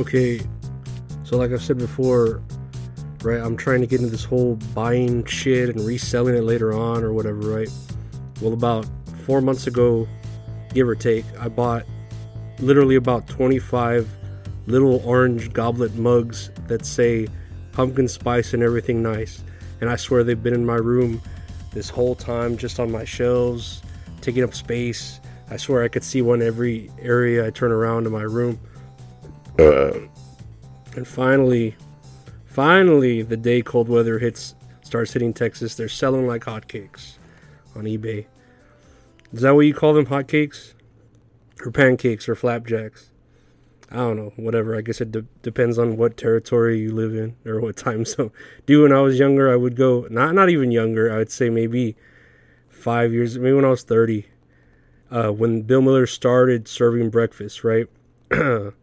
Okay, so like I've said before, right, I'm trying to get into this whole buying shit and reselling it later on or whatever, right? Well, about four months ago, give or take, I bought literally about 25 little orange goblet mugs that say pumpkin spice and everything nice. And I swear they've been in my room this whole time, just on my shelves, taking up space. I swear I could see one every area I turn around in my room. And finally, finally, the day cold weather hits, starts hitting Texas. They're selling like hotcakes on eBay. Is that what you call them, hotcakes, or pancakes, or flapjacks? I don't know, whatever. I guess it de- depends on what territory you live in or what time zone. Do when I was younger, I would go not not even younger. I would say maybe five years, maybe when I was thirty, uh, when Bill Miller started serving breakfast, right?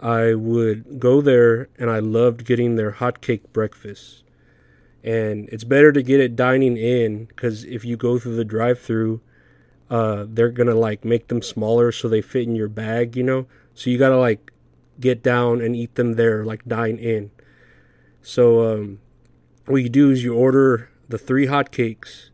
I would go there and I loved getting their hotcake breakfast. And it's better to get it dining in because if you go through the drive through, uh, they're gonna like make them smaller so they fit in your bag, you know? So you gotta like get down and eat them there, like dine in. So um, what you do is you order the three hotcakes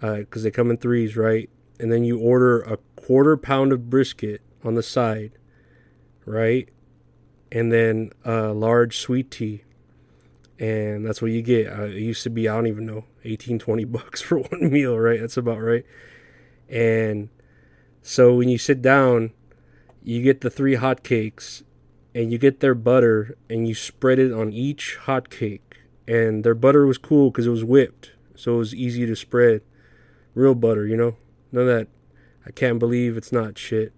because uh, they come in threes, right? And then you order a quarter pound of brisket on the side right? And then a large sweet tea. And that's what you get. Uh, it used to be, I don't even know, 18, 20 bucks for one meal, right? That's about right. And so when you sit down, you get the three hot cakes and you get their butter and you spread it on each hot cake. And their butter was cool because it was whipped. So it was easy to spread. Real butter, you know? None of that. I can't believe it's not shit.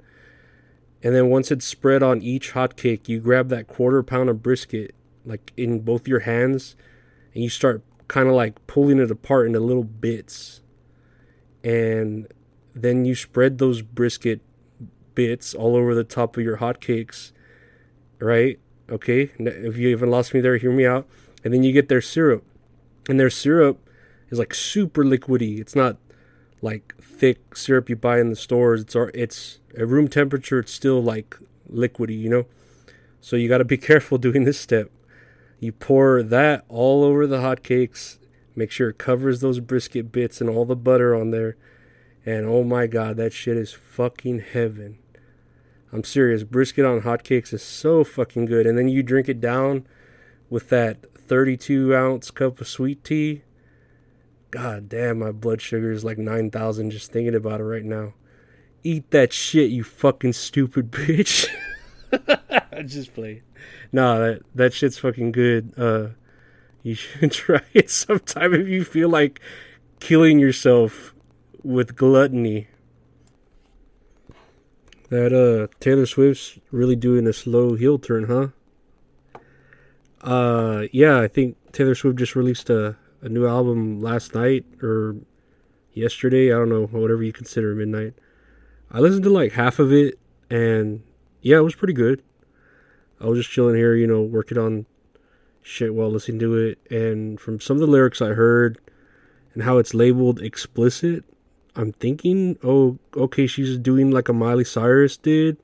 And then once it's spread on each hot cake, you grab that quarter pound of brisket, like in both your hands, and you start kind of like pulling it apart into little bits. And then you spread those brisket bits all over the top of your hot cakes, right? Okay, if you haven't lost me there, hear me out. And then you get their syrup, and their syrup is like super liquidy. It's not like thick syrup you buy in the stores. It's it's at room temperature. It's still like liquidy, you know. So you got to be careful doing this step. You pour that all over the hotcakes. Make sure it covers those brisket bits and all the butter on there. And oh my god, that shit is fucking heaven. I'm serious. Brisket on hotcakes is so fucking good. And then you drink it down with that 32 ounce cup of sweet tea. God damn, my blood sugar is like 9,000 just thinking about it right now. Eat that shit, you fucking stupid bitch. just play. Nah, that, that shit's fucking good. Uh, you should try it sometime if you feel like killing yourself with gluttony. That uh Taylor Swift's really doing a slow heel turn, huh? Uh yeah, I think Taylor Swift just released a a new album last night or yesterday. I don't know, whatever you consider midnight. I listened to like half of it, and yeah, it was pretty good. I was just chilling here, you know, working on shit while listening to it. And from some of the lyrics I heard and how it's labeled explicit, I'm thinking, oh, okay, she's doing like a Miley Cyrus did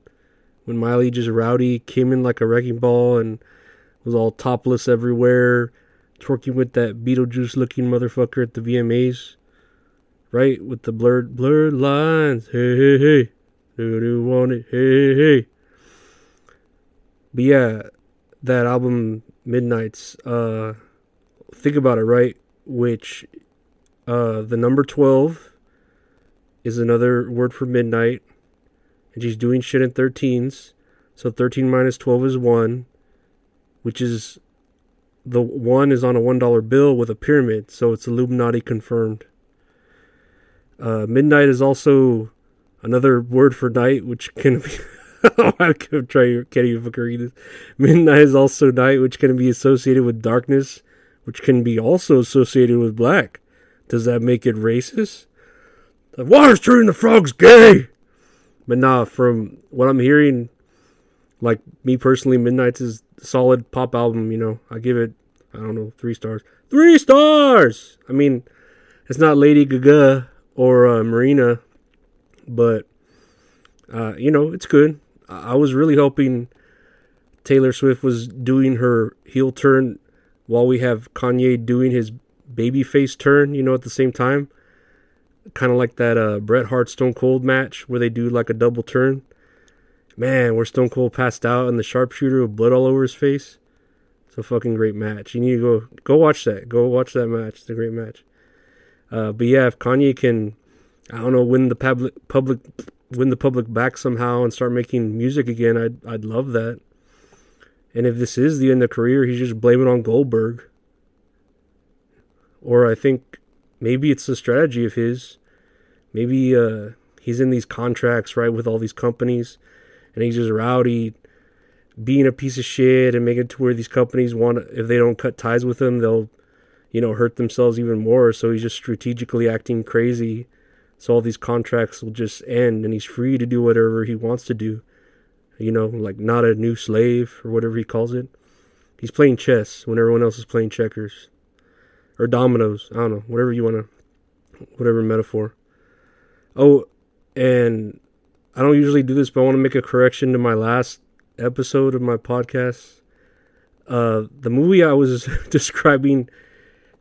when Miley just rowdy came in like a wrecking ball and was all topless everywhere twerking with that Beetlejuice looking motherfucker at the VMAs. Right? With the blurred blurred lines. Hey hey hey. Do you want it? Hey hey hey. But yeah, that album Midnights, uh think about it, right? Which uh the number twelve is another word for midnight. And she's doing shit in thirteens. So 13 minus 12 is 1, which is the 1 is on a $1 bill with a pyramid, so it's Illuminati confirmed. Uh, midnight is also another word for night, which can be. I can try. Can't even fucking read this. Midnight is also night, which can be associated with darkness, which can be also associated with black. Does that make it racist? The water's turning the frogs gay. But nah, from what I'm hearing, like me personally, Midnights is a solid pop album. You know, I give it, I don't know, three stars. Three stars. I mean, it's not Lady Gaga or uh, Marina, but uh, you know, it's good. I was really hoping Taylor Swift was doing her heel turn while we have Kanye doing his baby face turn, you know, at the same time. Kind of like that uh, Bret Hart Stone Cold match where they do like a double turn. Man, where Stone Cold passed out and the sharpshooter with blood all over his face. It's a fucking great match. You need to go go watch that. Go watch that match. It's a great match. Uh, but yeah, if Kanye can, I don't know, win the public public win the public back somehow and start making music again, I'd I'd love that. And if this is the end of the career, he's just blaming on Goldberg. Or I think maybe it's a strategy of his. Maybe uh, he's in these contracts, right, with all these companies, and he's just rowdy, being a piece of shit, and making it to where these companies want, if they don't cut ties with him, they'll, you know, hurt themselves even more. So he's just strategically acting crazy so all these contracts will just end and he's free to do whatever he wants to do. You know, like not a new slave or whatever he calls it. He's playing chess when everyone else is playing checkers. Or dominoes. I don't know. Whatever you want to, whatever metaphor. Oh, and I don't usually do this, but I want to make a correction to my last episode of my podcast. Uh, the movie I was describing,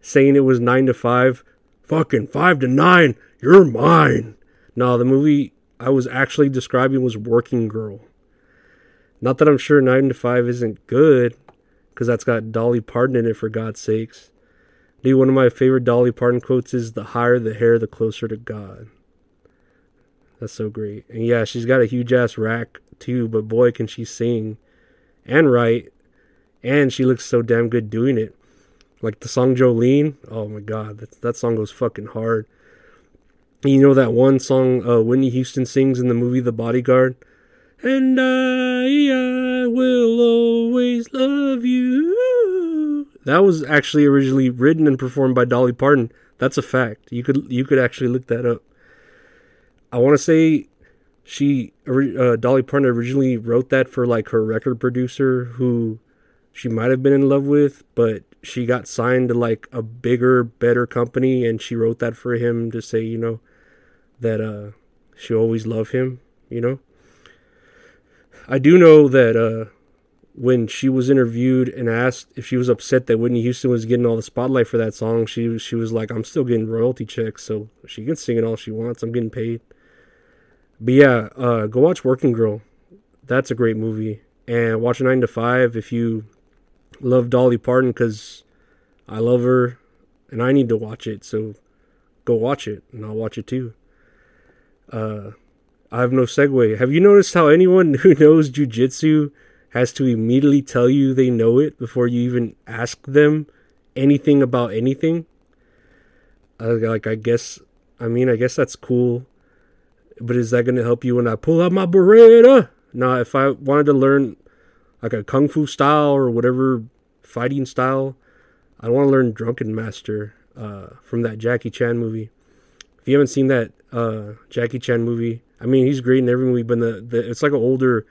saying it was 9 to 5, fucking 5 to 9 you're mine. No, the movie I was actually describing was Working Girl. Not that I'm sure 9 to 5 isn't good, because that's got Dolly Parton in it, for God's sakes. Dude, one of my favorite Dolly Parton quotes is The higher the hair, the closer to God. That's so great. And yeah, she's got a huge ass rack too, but boy, can she sing and write. And she looks so damn good doing it. Like the song Jolene. Oh my god, that, that song goes fucking hard. You know that one song uh, Whitney Houston sings in the movie The Bodyguard? And I, I will always love you. That was actually originally written and performed by Dolly Parton. That's a fact. You could you could actually look that up. I want to say she uh, Dolly Parton originally wrote that for like her record producer who she might have been in love with, but she got signed to like a bigger, better company and she wrote that for him to say, you know, that uh, she always loved him, you know. I do know that uh, when she was interviewed and asked if she was upset that Whitney Houston was getting all the spotlight for that song, she she was like, "I'm still getting royalty checks, so she can sing it all she wants. I'm getting paid." But yeah, uh, go watch Working Girl. That's a great movie, and watch Nine to Five if you love Dolly Parton because I love her, and I need to watch it. So go watch it, and I'll watch it too. Uh, I have no segue. Have you noticed how anyone who knows jujitsu has to immediately tell you they know it before you even ask them anything about anything? Uh, like, I guess, I mean, I guess that's cool. But is that going to help you when I pull out my Beretta? Now, if I wanted to learn like a kung fu style or whatever fighting style, I want to learn Drunken Master uh, from that Jackie Chan movie. If you haven't seen that uh, Jackie Chan movie, I mean he's great in every movie, but the, the it's like an older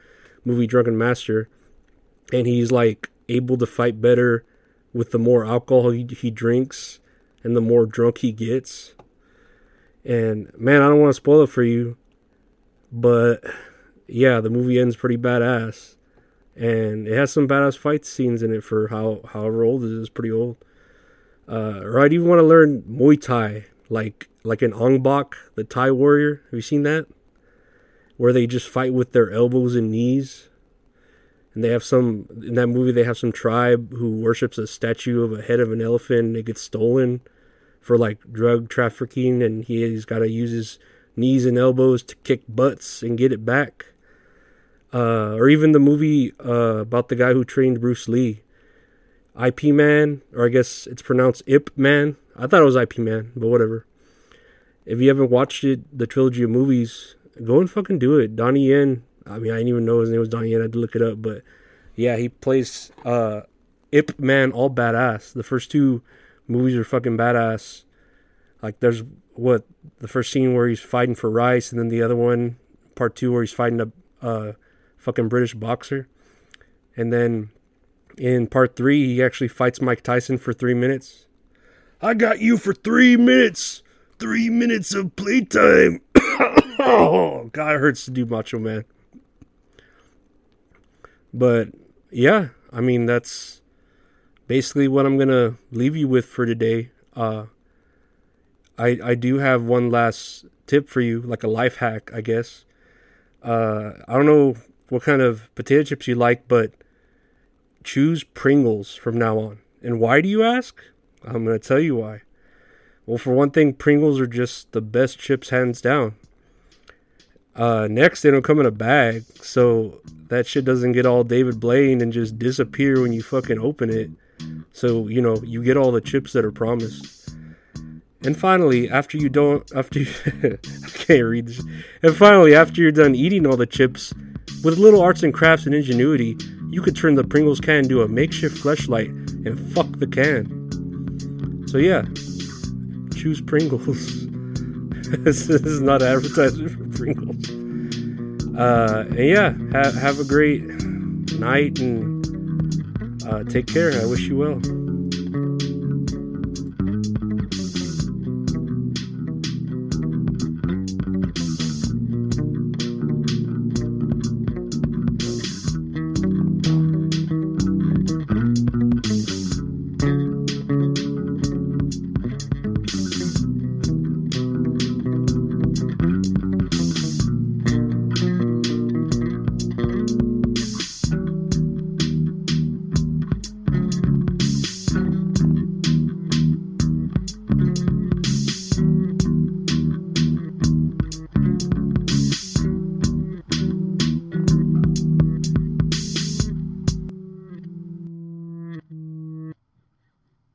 movie, Drunken Master, and he's like able to fight better with the more alcohol he, he drinks and the more drunk he gets. And man, I don't want to spoil it for you, but yeah, the movie ends pretty badass, and it has some badass fight scenes in it for how however old it is, pretty old. Uh, or I'd even want to learn Muay Thai, like like an Ong Bak, the Thai warrior. Have you seen that? Where they just fight with their elbows and knees. And they have some in that movie they have some tribe who worships a statue of a head of an elephant and it gets stolen for like drug trafficking and he, he's gotta use his knees and elbows to kick butts and get it back. uh, or even the movie uh, about the guy who trained Bruce Lee, IP Man, or I guess it's pronounced Ip Man. I thought it was IP Man, but whatever. If you haven't watched it, the trilogy of movies, go and fucking do it. Donnie Yen. I mean, I didn't even know his name was Donnie Yen. I had to look it up, but yeah, he plays uh, Ip Man all badass. The first two movies are fucking badass. Like, there's what the first scene where he's fighting for rice, and then the other one, part two, where he's fighting a uh, fucking British boxer, and then in part three, he actually fights Mike Tyson for three minutes. I got you for three minutes. Three minutes of playtime. oh, God, it hurts to do Macho Man. But yeah, I mean, that's basically what I'm to leave you with for today. Uh, I, I do have one last tip for you, like a life hack, I guess. Uh, I don't know what kind of potato chips you like, but choose Pringles from now on. And why do you ask? I'm to tell you why. Well, for one thing, Pringles are just the best chips hands down. Uh, next, they don't come in a bag, so that shit doesn't get all David Blaine and just disappear when you fucking open it. So, you know, you get all the chips that are promised. And finally, after you don't, after you, I can't read this. And finally, after you're done eating all the chips, with little arts and crafts and ingenuity, you could turn the Pringles can into a makeshift flashlight and fuck the can. So yeah, choose Pringles. this is not an advertisement for Pringles. Uh, and yeah, ha- have a great night and uh, take care. I wish you well.